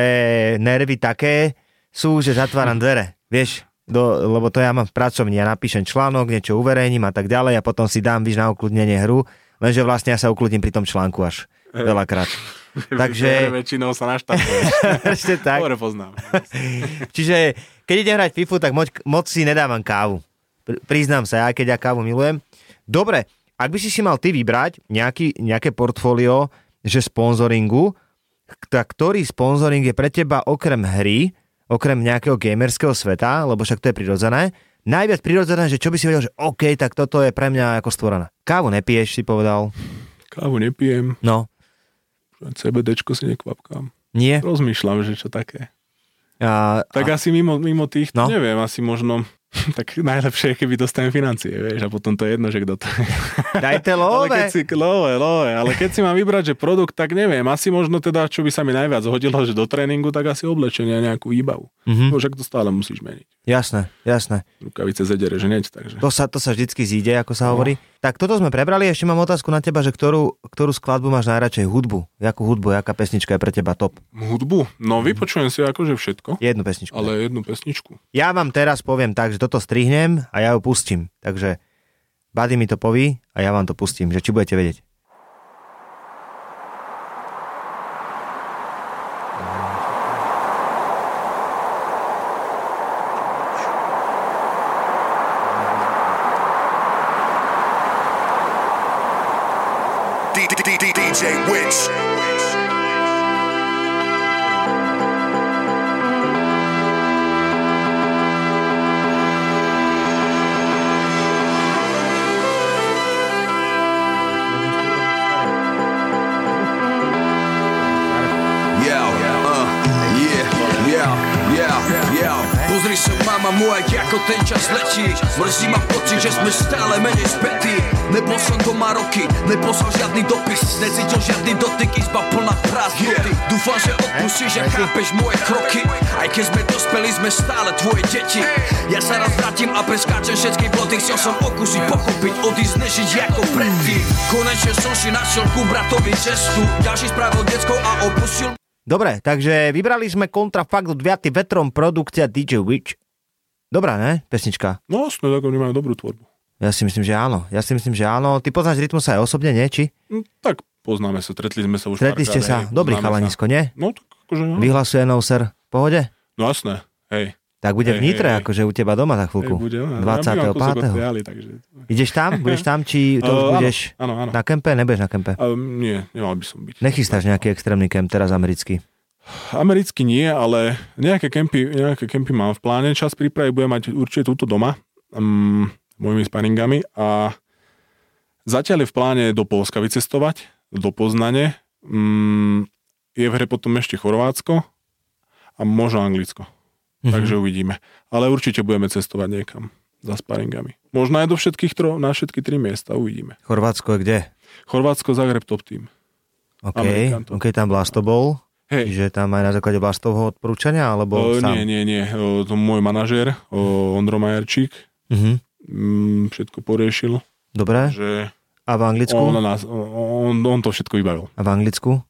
S3: nervy také sú, že zatváram dvere, vieš, do, lebo to ja mám v pracovni, ja napíšem článok, niečo uverejním a tak ďalej a potom si dám, víš, na ukludnenie hru, lenže vlastne ja sa ukludním pri tom článku až veľakrát. *laughs* Takže,
S4: Väčšinou sa naštartuje. *laughs*
S3: ešte tak.
S4: Dobre poznám. *laughs*
S3: Čiže keď idem hrať FIFU, tak moc, moc si nedávam kávu. Pr- Priznám sa, ja keď ja kávu milujem. Dobre, ak by si si mal ty vybrať nejaký, nejaké portfólio, že sponzoringu, tak ktorý sponzoring je pre teba okrem hry, okrem nejakého gamerského sveta, lebo však to je prirodzené, najviac prirodzené, že čo by si vedel, že OK, tak toto je pre mňa ako stvorené. Kávu nepiješ, si povedal.
S4: Kávu nepijem,
S3: No,
S4: CBDčko si nekvapkám.
S3: nie.
S4: Rozmýšľam, že čo také.
S3: A,
S4: Tak
S3: a,
S4: asi mimo, mimo tých,
S3: No.
S4: neviem, asi možno *laughs* tak najlepšie je, keby dostanem financie, vieš, a potom to je jedno, že kto to je.
S3: dajte *laughs*
S4: Ale keď
S3: love.
S4: si, love, love, ale keď si mám vybrať, že produkt, tak neviem, asi možno teda, čo by sa mi najviac hodilo, že do tréningu, tak asi oblečenie a nejakú výbavu.
S3: Mhm.
S4: Mm. Však to stále musíš meniť.
S3: Jasné, jasné.
S4: Rukavice zedere, že neď, takže.
S3: To sa, to sa vždycky zíde, ako sa
S4: No.
S3: hovorí. Tak toto sme prebrali, ešte mám otázku na teba, že ktorú, ktorú skladbu máš najradšej? Hudbu. Jakú hudbu, jaká pesnička je pre teba top?
S4: Hudbu? No, vypočujem si akože všetko,
S3: Jednu pesničku. Ale...
S4: ale jednu pesničku.
S3: Ja vám teraz poviem tak, že toto strihnem a ja ju pustím. Takže Buddy mi to poví a ja vám to pustím, že či budete vedieť.
S6: Mrzí ma pocit, že sme stále menej spätí. Nebol som doma roky, neposlal žiadny dopis. Necítil žiadny dotyk, izba plná prázdnoty Dúfam, že odpustíš a chápeš moje kroky. Aj keď sme dospeli, sme stále tvoje deti. Ja sa raz vrátim a preskáčem všetky body Chcel som okusiť, pochopiť, odísť, nežiť ako predtým. Konečne som si našiel ku bratovi cestu. Ďalší spravil decko a opustil
S3: Dobre, takže vybrali sme kontrafakt odviaty vetrom produkcia DJ Witch. Dobrá, ne? Pesnička.
S4: No, jasne, tak oni majú dobrú tvorbu.
S3: Ja si myslím, že áno. Ja si myslím, že áno. Ty poznáš Rytmus aj osobne, nie? Či?
S4: Hm, tak poznáme sa, stretli sme sa už
S3: Stretli ste sa.
S4: hej,
S3: Dobrý chalanisko,
S4: sa.
S3: nie?
S4: No, tak akože, no.
S3: Vyhlasuje no, sir. V pohode?
S4: no jasné, hej.
S3: Tak bude v
S4: Hej,
S3: Nitre,
S4: hej, hej.
S3: akože u teba doma za
S4: hej
S3: chvíľku.
S4: bude, no, ja
S3: 25.
S4: Takže...
S3: Ideš tam? Budeš tam? Či to
S4: Uh, *laughs* áno,
S3: budeš
S4: áno, áno.
S3: na kempe? Nebudeš na kempe?
S4: Um, nie, nemal by som byť.
S3: Nechystáš nejaký extrémny kemp teraz americký?
S4: Americky nie, ale nejaké kempy, nejaké kempy mám v pláne. Čas prípravy budem mať určite túto doma um, mojimi sparingami a zatiaľ je v pláne do Polska vycestovať, do Poznane. Um, je v hre potom ešte Chorvátsko a možno Anglicko.
S3: Mhm.
S4: Takže uvidíme. Ale určite budeme cestovať niekam za sparingami. Možno aj do všetkých tro, na všetky tri miesta, uvidíme.
S3: Chorvátsko je kde?
S4: Chorvátsko, Zagreb, top team.
S3: OK,
S4: Amerikantov.
S3: OK, tam Blasto bol.
S4: Hej,
S3: Čiže tam aj na základe Blastovho odporúčania, alebo
S4: o,
S3: sám?
S4: nie, nie, nie. O, to môj manažér, o, Ondro Majerčík,
S3: Mhm.
S4: mm, všetko poriešil,
S3: Dobre.
S4: že
S3: A v Anglicku?
S4: on, nás, on, on to všetko vybavil.
S3: A v Anglicku?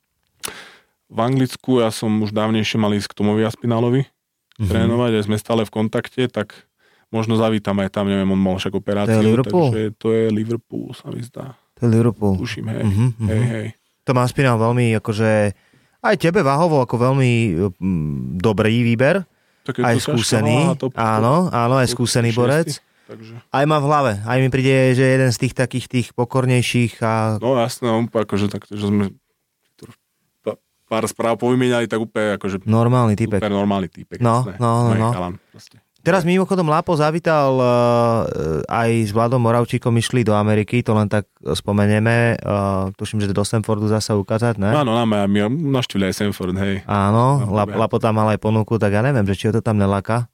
S4: V Anglicku ja som už dávnejšie mal ísť k Tomovi Aspinálovi
S3: Mhm.
S4: trénovať, aj sme stále v kontakte, tak možno zavítam aj tam, neviem, on mal však operáciu,
S3: Liverpool?
S4: takže to je Liverpool, sa mi zdá.
S3: To je Liverpool.
S4: Tuším, hej,
S3: Mhm, mhm.
S4: hej, hej.
S3: To má spínal veľmi, akože aj tebe váhovo ako veľmi mm, dobrý výber.
S4: Tak
S3: Aj
S4: to
S3: skúsený.
S4: top-
S3: Áno, áno, aj skúsený borec.
S4: Takže,
S3: Aj má v hlave. Aj mi príde, že jeden z tých takých tých pokornejších a
S4: no jasné, on akože tak, že sme pár správ povymieniali, tak úplne akože
S3: normálny typek.
S4: Super normálny týpek.
S3: No,
S4: jasné.
S3: no, no, no.
S4: proste.
S3: Teraz mimochodom Lápo zavítal uh, aj s Vladom Moravčíkom išli do Ameriky, to len tak spomenieme. Uh, tuším, že do Stanfordu zasa ukázať, ne?
S4: Áno, na my naštívili aj Sanford, hej.
S3: Áno,
S4: No,
S3: Lap. Lapo tam mal aj ponuku, tak ja neviem, že či ho to tam neláka.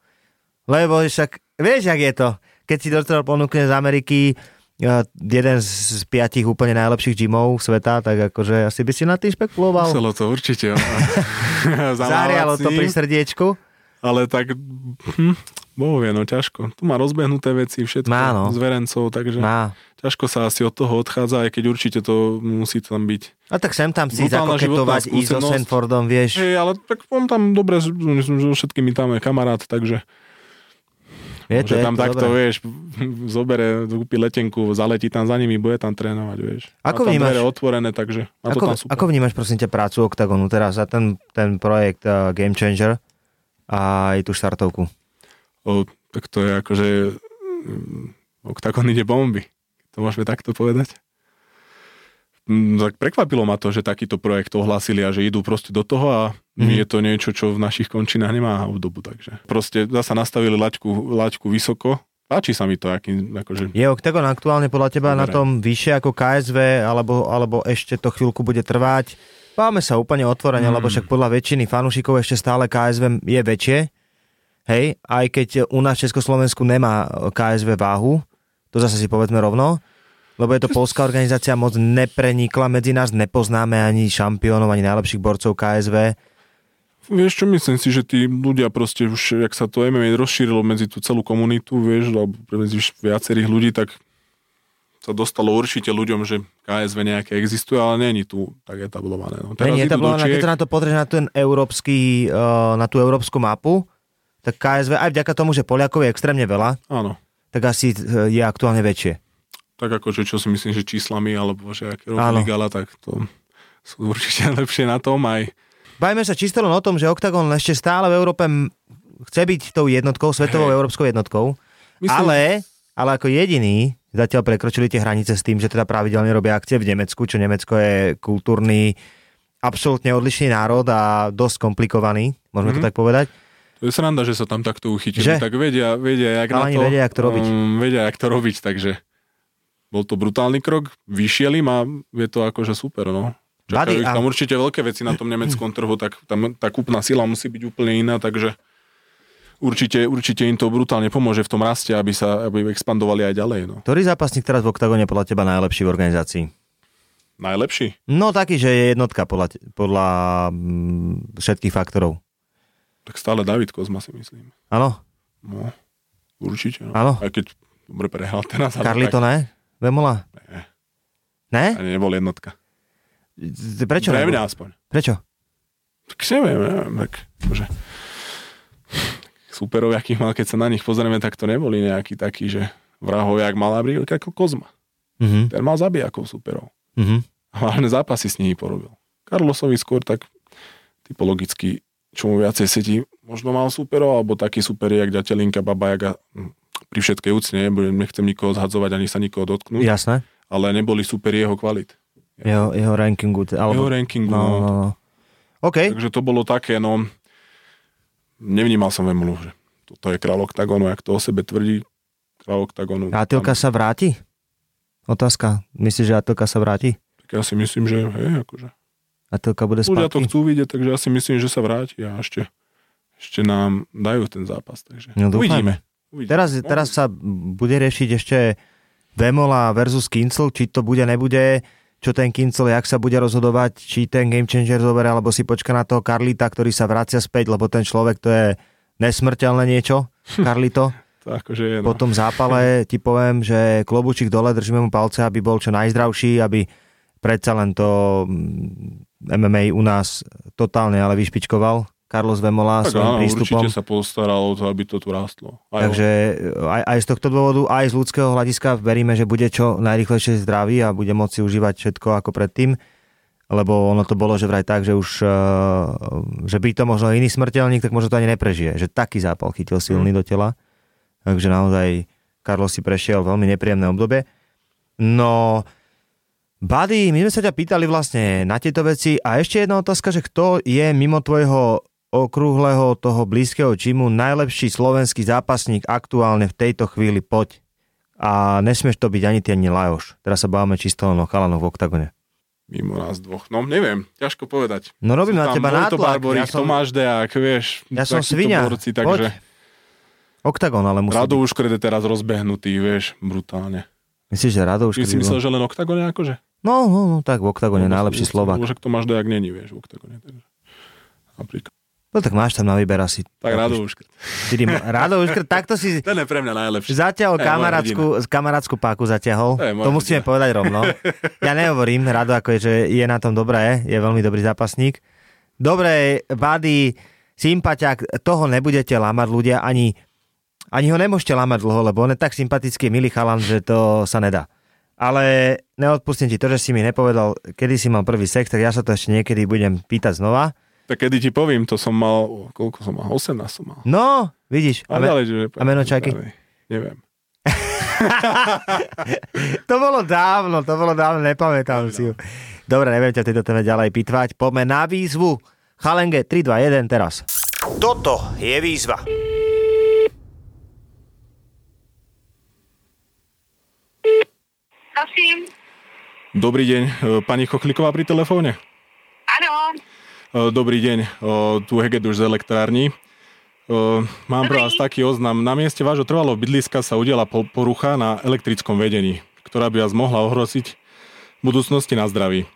S3: Lebo však, vieš, jak je to. Keď si dostal ponuku z Ameriky, uh, jeden z piatich úplne najlepších gymov sveta, tak akože asi by si na tým špekuloval.
S4: Muselo to určite. *laughs* *laughs*
S3: Zahrialo to pri srdiečku.
S4: Ale tak, hm, Boh vie, no ťažko. Tu má rozbehnuté veci, všetko
S3: Má, no.
S4: z verencov, takže
S3: Má.
S4: ťažko sa asi od toho odchádza, aj keď určite to musí tam byť.
S3: A tak sem tam si zakoketovať, ísť so. Sanfordom, vieš.
S4: Hej, ale tak on tam dobre, s- so všetkými tam je kamarát, takže
S3: Je to,
S4: že
S3: je
S4: tam
S3: to
S4: takto,
S3: dobré.
S4: vieš, zobere, kúpi letenku, zaletí tam za nimi, bude tam trénovať, vieš.
S3: Ako
S4: Má tam
S3: vnímaš-
S4: otvorené, takže to
S3: Ako,
S4: tam super.
S3: ako vnímaš prosím ťa prácu Octagonu teraz za ten, ten projekt uh, Game Changer a aj tú štartovku?
S4: O, tak to je akože mm, Octagon ide bomby. To môžeme takto povedať. Mm, Tak prekvapilo ma to, že takýto projekt ohlásili a že idú proste do toho a mm. je to niečo, čo v našich končinách nemá obdobu. Takže proste zasa nastavili laťku, laťku vysoko. Páči sa mi to, aký, akože
S3: Je Octagon aktuálne podľa teba na
S4: Dobre.
S3: tom vyššie ako KSV, alebo, alebo ešte to chvíľku bude trvať? Báme sa úplne otvorene,
S4: Mm.
S3: lebo však podľa väčšiny fanúšikov ešte stále KSV je väčšie. Hej, aj keď u nás v Československu nemá KSV váhu, to zase si povedzme rovno, lebo je to polská organizácia, moc neprenikla medzi nás, nepoznáme ani šampiónov, ani najlepších borcov KSV.
S4: Vieš čo, myslím si, že tí ľudia proste už, jak sa to MMA rozšírilo medzi tú celú komunitu, vieš, alebo medzi viacerých ľudí, tak sa dostalo určite ľuďom, že KSV nejaké existuje, ale není tu tak etablované. No, teraz
S3: Není etablovaná, keď sa na to pozrieš na, ten európsky, uh, na tú európsku mapu, tak KSV aj vďaka tomu, že Poliakov je extrémne veľa,
S4: Áno.
S3: tak asi eh, je aktuálne väčšie.
S4: tak akože čo si myslím, že číslami, alebo že aké
S3: Áno.
S4: robili gala, tak to sú určite *laughs* lepšie na tom aj.
S3: Bajme sa čisto len o tom, že Octagon ešte stále v Európe chce byť tou jednotkou, svetovou
S4: Hej.
S3: európskou jednotkou,
S4: Myslím-
S3: ale, ale ako jediný zatiaľ prekročili tie hranice s tým, že teda pravidelne robia akcie v Nemecku, čo Nemecko je kultúrny, absolútne odlišný národ a dosť komplikovaný, môžeme
S4: Mhm.
S3: to tak povedať.
S4: To je sranda, že sa tam takto uchytili.
S3: Že?
S4: Tak vedia, vedia, jak
S3: Chalani
S4: na to,
S3: vedia, jak to robiť.
S4: Um, vedia, jak to robiť, takže bol to brutálny krok, vyšiel im a je to akože super, no. Čakajú ich tam určite veľké veci na tom nemeckom trhu, tak tam tá kúpna sila musí byť úplne iná, takže určite, určite im to brutálne pomôže v tom raste, aby sa aby expandovali aj ďalej. No.
S3: Ktorý zápasník teraz v Octagone podľa teba najlepší v organizácii?
S4: Najlepší?
S3: No taký, že je jednotka podľa, podľa mm, všetkých faktorov.
S4: Tak stále David Kozma si myslím.
S3: Áno?
S4: No, určite. No.
S3: Áno.
S4: Aj keď dobre prehral teraz. ale
S3: Carlito
S4: tak,
S3: ne? Vemola?
S4: Ne.
S3: Ne?
S4: Ani nebol jednotka.
S3: Prečo?
S4: Pre mňa aspoň.
S3: Prečo?
S4: Tak neviem, neviem, tak akože superov, akých mal, keď sa na nich pozrieme, tak to neboli nejakí takí, že vrahov, jak mal Abri, ako Kozma.
S3: Mhm.
S4: Ten mal zabijakov superov.
S3: Mhm.
S4: A hlavne zápasy s nimi porobil. Carlosovi skôr tak typologicky, čo mu viacej sedí, možno mal superov, alebo taký super, jak ďatelinka, baba Jaga, hm, pri všetkej úcne, nechcem nikoho zhadzovať, ani sa nikoho dotknúť,
S3: Jasné.
S4: ale neboli super jeho kvalit.
S3: Jeho, jeho rankingu. Alebo...
S4: Jeho rankingu,
S3: no,
S4: no.
S3: no, no. OK.
S4: Takže to bolo také, no, nevnímal som Vemulu, že toto je král oktagonu, jak to o sebe tvrdí, král oktagonu.
S3: Atilka sa vráti? Otázka. Myslíš, že Atilka sa vráti?
S4: Tak ja si myslím, že hej, akože.
S3: Atilka bude
S4: Ľudia to
S3: spátky?
S4: chcú vidieť, takže ja si myslím, že sa vráti a ešte, ešte nám dajú ten zápas. Takže
S3: No,
S4: uvidíme. uvidíme.
S3: Teraz, teraz sa bude riešiť ešte Vemola versus Kincel, či to bude, nebude, čo ten Kincel, jak sa bude rozhodovať, či ten Game Changer zoberie, alebo si počka na toho Karlita, ktorý sa vracia späť, lebo ten človek to je nesmrteľné niečo, *laughs* Karlito.
S4: To akože je, no.
S3: Po tom zápale *laughs* ti poviem, že klobučík dole, držíme mu palce, aby bol čo najzdravší, aby predsa len to mm, MMA u nás totálne ale vyšpičkoval. Carlos Vemola
S4: tak
S3: svojím
S4: áno,
S3: prístupom.
S4: určite sa postaral o to, aby to tu rástlo. Aj
S3: Takže aj, aj z tohto dôvodu, aj z ľudského hľadiska veríme, že bude čo najrychlejšie zdravý a bude môcť si užívať všetko ako predtým. Lebo ono to bolo, že vraj tak, že už, eh, že by to možno iný smrteľník, tak možno to ani neprežije. Že taký zápal chytil silný do tela. Takže naozaj Carlos si prešiel veľmi nepríjemné obdobie. No, Buddy, my sme sa ťa pýtali vlastne na tieto veci a ešte jedna otázka, že kto je mimo tvojho okrúhleho toho blízkeho čimu najlepší slovenský zápasník aktuálne v tejto chvíli, poď. A nesmieš to byť ani ty, ani Lajoš. Teraz sa bavíme čisto len o chalanoch v oktagone.
S4: Mimo nás dvoch. No neviem, ťažko povedať.
S3: No robím
S4: Sú
S3: na teba nátlak.
S4: Barborík,
S3: Ja som,
S4: Tomáš Deák, vieš.
S3: ja som svinia.
S4: Borci, takže
S3: Poď. Oktagon ale musí
S4: Rado. Uškred je teraz rozbehnutý, vieš, brutálne.
S3: Myslíš, že Rado už
S4: si myslel, že len oktagone akože?
S3: No, no, no, tak v oktagone najlepší Slovak.
S4: Možno Tomáš Deák není, vieš, v oktagone. Takže. Napríklad.
S3: No tak máš tam na výber asi.
S4: Tak Rado Uškred.
S3: Ty, Rado Uškrt, takto si *laughs*
S4: Ten je pre mňa najlepší.
S3: zatiaľ kamarátsku, kamarátsku páku zatiahol.
S4: To
S3: To musíme povedať rovno. Ja nehovorím, Rado ako je, že je na tom dobré, je veľmi dobrý zápasník. Dobre, Buddy, sympatiak, toho nebudete lamať ľudia, ani, ani ho nemôžete lamať dlho, lebo on je tak sympatický, milý chalan, že to sa nedá. Ale neodpustím ti to, že si mi nepovedal, kedy si mal prvý sex, tak ja sa to ešte niekedy budem pýtať znova.
S4: Tak kedy ti poviem, to som mal, koľko som mal? 18 som mal.
S3: No, vidíš.
S4: A,
S3: me-
S4: ďalej, že...
S3: a meno čajky?
S4: Neviem. *laughs*
S3: To bolo dávno, to bolo dávno, nepamätám si ju. Dobre, neviem ťa tejto téme ďalej pitvať. Poďme na výzvu. Chalenge, 3, 2, 1, teraz.
S1: Toto je výzva.
S7: Prosím.
S4: Dobrý deň, e, pani Chochliková pri telefóne?
S7: Áno.
S4: Dobrý deň, tu Hegeduš z elektrární. E, Mám pre vás taký oznam. Na mieste vášho trvalého bydliska sa udiela po- porucha na elektrickom vedení, ktorá by vás mohla ohroziť v budúcnosti na zdraví.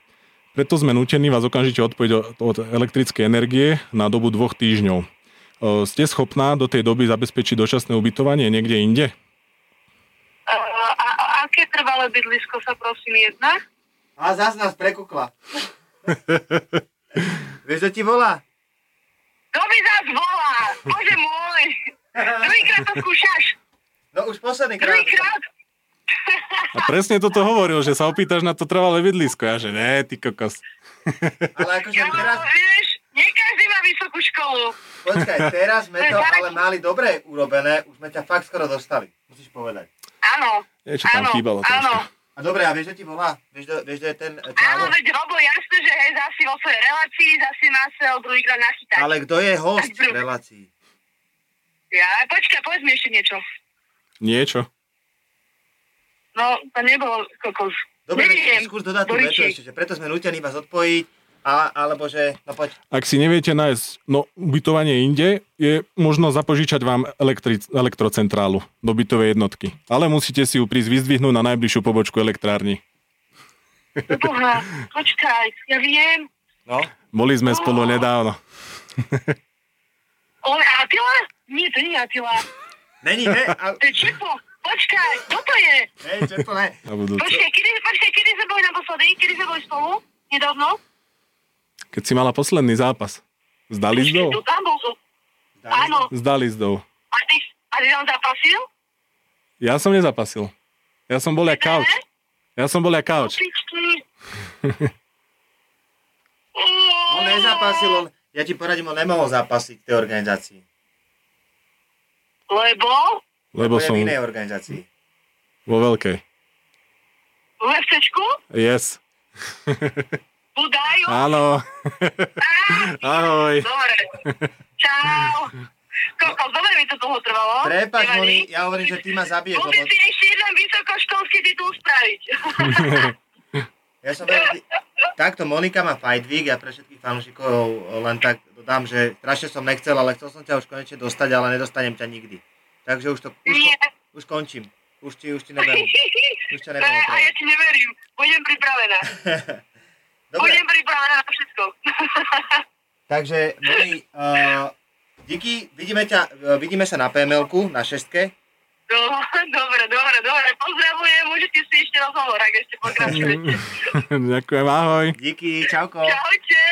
S4: Preto sme nútení vás okamžite odpojiť od- elektrickej energie na dobu dvoch týždňov. Ste schopná do tej doby zabezpečiť dočasné ubytovanie niekde inde?
S7: Uh, a, a aké trvalé bydlisko sa prosím jedná?
S3: A zás nás prekukla. *laughs* Vieš, čo ti volá?
S7: Kto mi zás volá? Bože môj. Druhýkrát to skúšaš.
S3: No už posledný
S7: Druhýkrát.
S4: A presne toto hovoril, že sa opýtaš na to trvalé bydlisko. Ja že ne, ty kokos.
S3: Ale akože
S7: Ja,
S3: teraz,
S7: vieš, nie každý má vysokú školu.
S3: počkaj, teraz sme to ale mali dobre urobené, už sme ťa fakt skoro dostali, musíš povedať.
S7: Áno.
S4: Niečo tam
S7: áno,
S4: chýbalo troška.
S7: Áno.
S3: A dobre, a vieš, že ti volá? Vieš, do- vieš, že je ten
S7: Áno,
S3: čávo?
S7: veď Robo, jasné, že hej, zasi vo svojej relácii, zasi nás chcel druhýkrát nachytať.
S3: Ale kto je host *laughs* v relácii?
S7: Ja, počkaj, povedz mi ešte niečo.
S4: Niečo.
S7: No, to nebolo kokos.
S3: Dobre,
S7: Neviem.
S3: skús dodať tú vetu ešte, že preto sme nutení vás odpojiť, a, alebo že, no poď.
S4: Ak si neviete nájsť no, ubytovanie inde, je možno zapožičať vám elektri- elektrocentrálu do bytovej jednotky. Ale musíte si ju prísť vyzdvihnúť na najbližšiu pobočku elektrárni.
S7: Boha, počkaj, ja viem.
S3: No,
S4: Boli sme spolu nedávno.
S7: On Atila? Nie, to nie je Atila.
S3: není, ne? A,
S7: To je Čepo. Počkaj, kto to je?
S3: ne?
S4: Na budúce.
S7: Počkaj, kedy, počkaj, kedy sme boli naposledy? Kedy sme boli spolu? Nedávno?
S4: Keď si mala posledný zápas. S Dalizdou?
S7: Áno.
S4: S Dalizdou.
S7: A ty, a ty tam zapasil?
S4: Ja som nezapasil. Ja som bol jak couch. Ja som bol jak couch. *laughs*
S3: On nezapasil, on, ja ti poradím, on nemohol zapasiť v tej organizácii.
S7: Lebo?
S4: Lebo som
S3: v inej organizácii.
S4: vo veľkej.
S7: V UFCčku?
S4: Yes. *laughs*
S7: Budaju?
S4: Áno. *laughs* Ahoj.
S7: Dobre. Čau. Koko, dobre mi to dlho trvalo.
S3: Prepač? Moni, ja hovorím, že ty ma zabiješ,
S7: Musím
S3: lebo
S7: si ešte jeden vysokoškolský titul spraviť. *laughs*
S3: ja som ty- takto Monika má Fight Week, ja pre všetkých fanúšikov len tak dodám, že strašne som nechcel, ale chcel som ťa už konečne dostať, ale nedostanem ťa nikdy. Takže už to, už,
S7: Nie.
S3: už končím. Už ti, už ti neberiem. *laughs* Už ťa nebudem
S7: Ne, a ja ti neverím. Budem pripravená.
S3: Dobre,
S7: Budem pripravená na všetko. *laughs*
S3: takže Moni, uh, díky, vidíme, ťa, uh, vidíme sa na PML-ku, na šestke.
S7: No, dobre, dobre, dobre. Pozdravujem, môžete si ešte rozhovor, ak ešte pokračujete. *laughs*
S4: Ďakujem, ahoj.
S3: Díky, čauko.
S7: Čaute.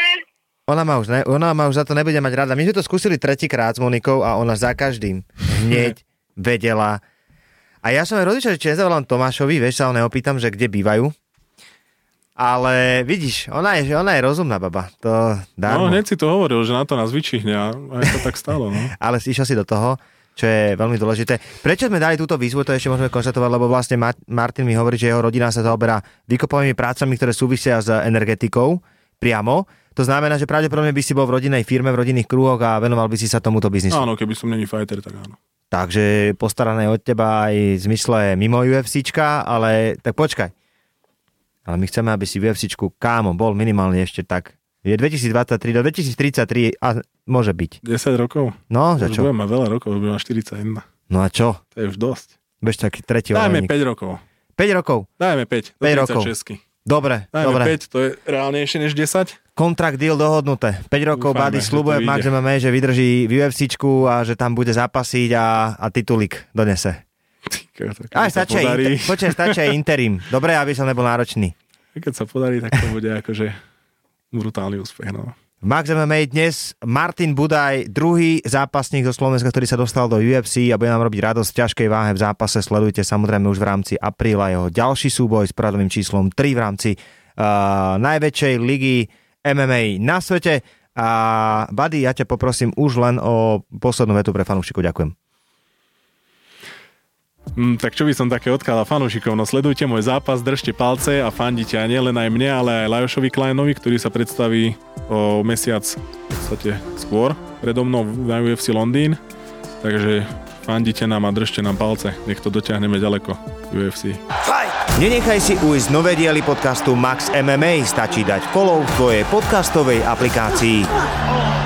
S3: Ona ma, už ne, ona ma už za to nebude mať rada. My sme to skúsili tretíkrát s Monikou a ona za každým hneď vedela. A ja som aj rodičia, že či nezavolám Tomášovi, vieš, sa ho neopýtam, že kde bývajú. Ale vidíš, ona je, ona je rozumná baba. To
S4: No,
S3: dármo.
S4: hneď si to hovoril, že na to nás vyčíhne a to tak stalo. No. *laughs*
S3: Ale išiel si do toho, čo je veľmi dôležité. Prečo sme dali túto výzvu, to ešte môžeme konštatovať, lebo vlastne Ma- Martin mi hovorí, že jeho rodina sa zaoberá výkopovými prácami, ktoré súvisia s energetikou priamo. To znamená, že pravdepodobne by si bol v rodinnej firme, v rodinných krúhoch a venoval by si sa tomuto biznisu.
S4: Áno, keby som není fighter, tak áno.
S3: Takže postarané od teba aj v zmysle mimo UFCčka, ale tak počkaj. Ale my chceme, aby si v UFCčku kámo bol minimálne ešte tak. Je 2023 do 2033 a môže byť.
S4: 10 rokov?
S3: No, za čo?
S4: budem mať veľa rokov, budem mať 41.
S3: No a čo?
S4: To je už dosť.
S3: Bež taký tretí
S4: Dajme
S3: olejník.
S4: 5 rokov.
S3: 5 rokov.
S4: Dajme 5. Do
S3: 5 rokov.
S4: 36.
S3: Dobre,
S4: Dajme
S3: dobre.
S4: 5, to je reálnejšie než 10.
S3: Kontrakt deal dohodnuté. 5 rokov
S4: Dúfajme, to
S3: slubuje. Max MMA, že vydrží v UFCčku a že tam bude zapasiť a, a titulik donese. Aj stačí,
S4: podarí,
S3: inter, počkaj, stačí interim. Dobre, aby som nebol náročný.
S4: keď sa podarí, tak to bude akože brutálny úspech. No.
S3: V Max MMA dnes Martin Budaj, druhý zápasník zo Slovenska, ktorý sa dostal do UFC a bude nám robiť radosť v ťažkej váhe v zápase. Sledujte samozrejme už v rámci apríla jeho ďalší súboj s poradovým číslom 3 v rámci uh, najväčšej ligy MMA na svete. A Buddy, ja ťa poprosím už len o poslednú vetu pre fanúšikov. Ďakujem.
S4: Mm, tak čo by som také odkázal fanúšikov? No sledujte môj zápas, držte palce a fandite a nielen aj mne, ale aj Lajošovi Kleinovi, ktorý sa predstaví o mesiac v podstate skôr predo mnou na UFC Londýn. Takže fandite nám a držte nám palce, nech to dotiahneme ďaleko UFC.
S3: Nenechaj si ujsť nové diely podcastu Max MMA, stačí dať follow v tvojej podcastovej aplikácii.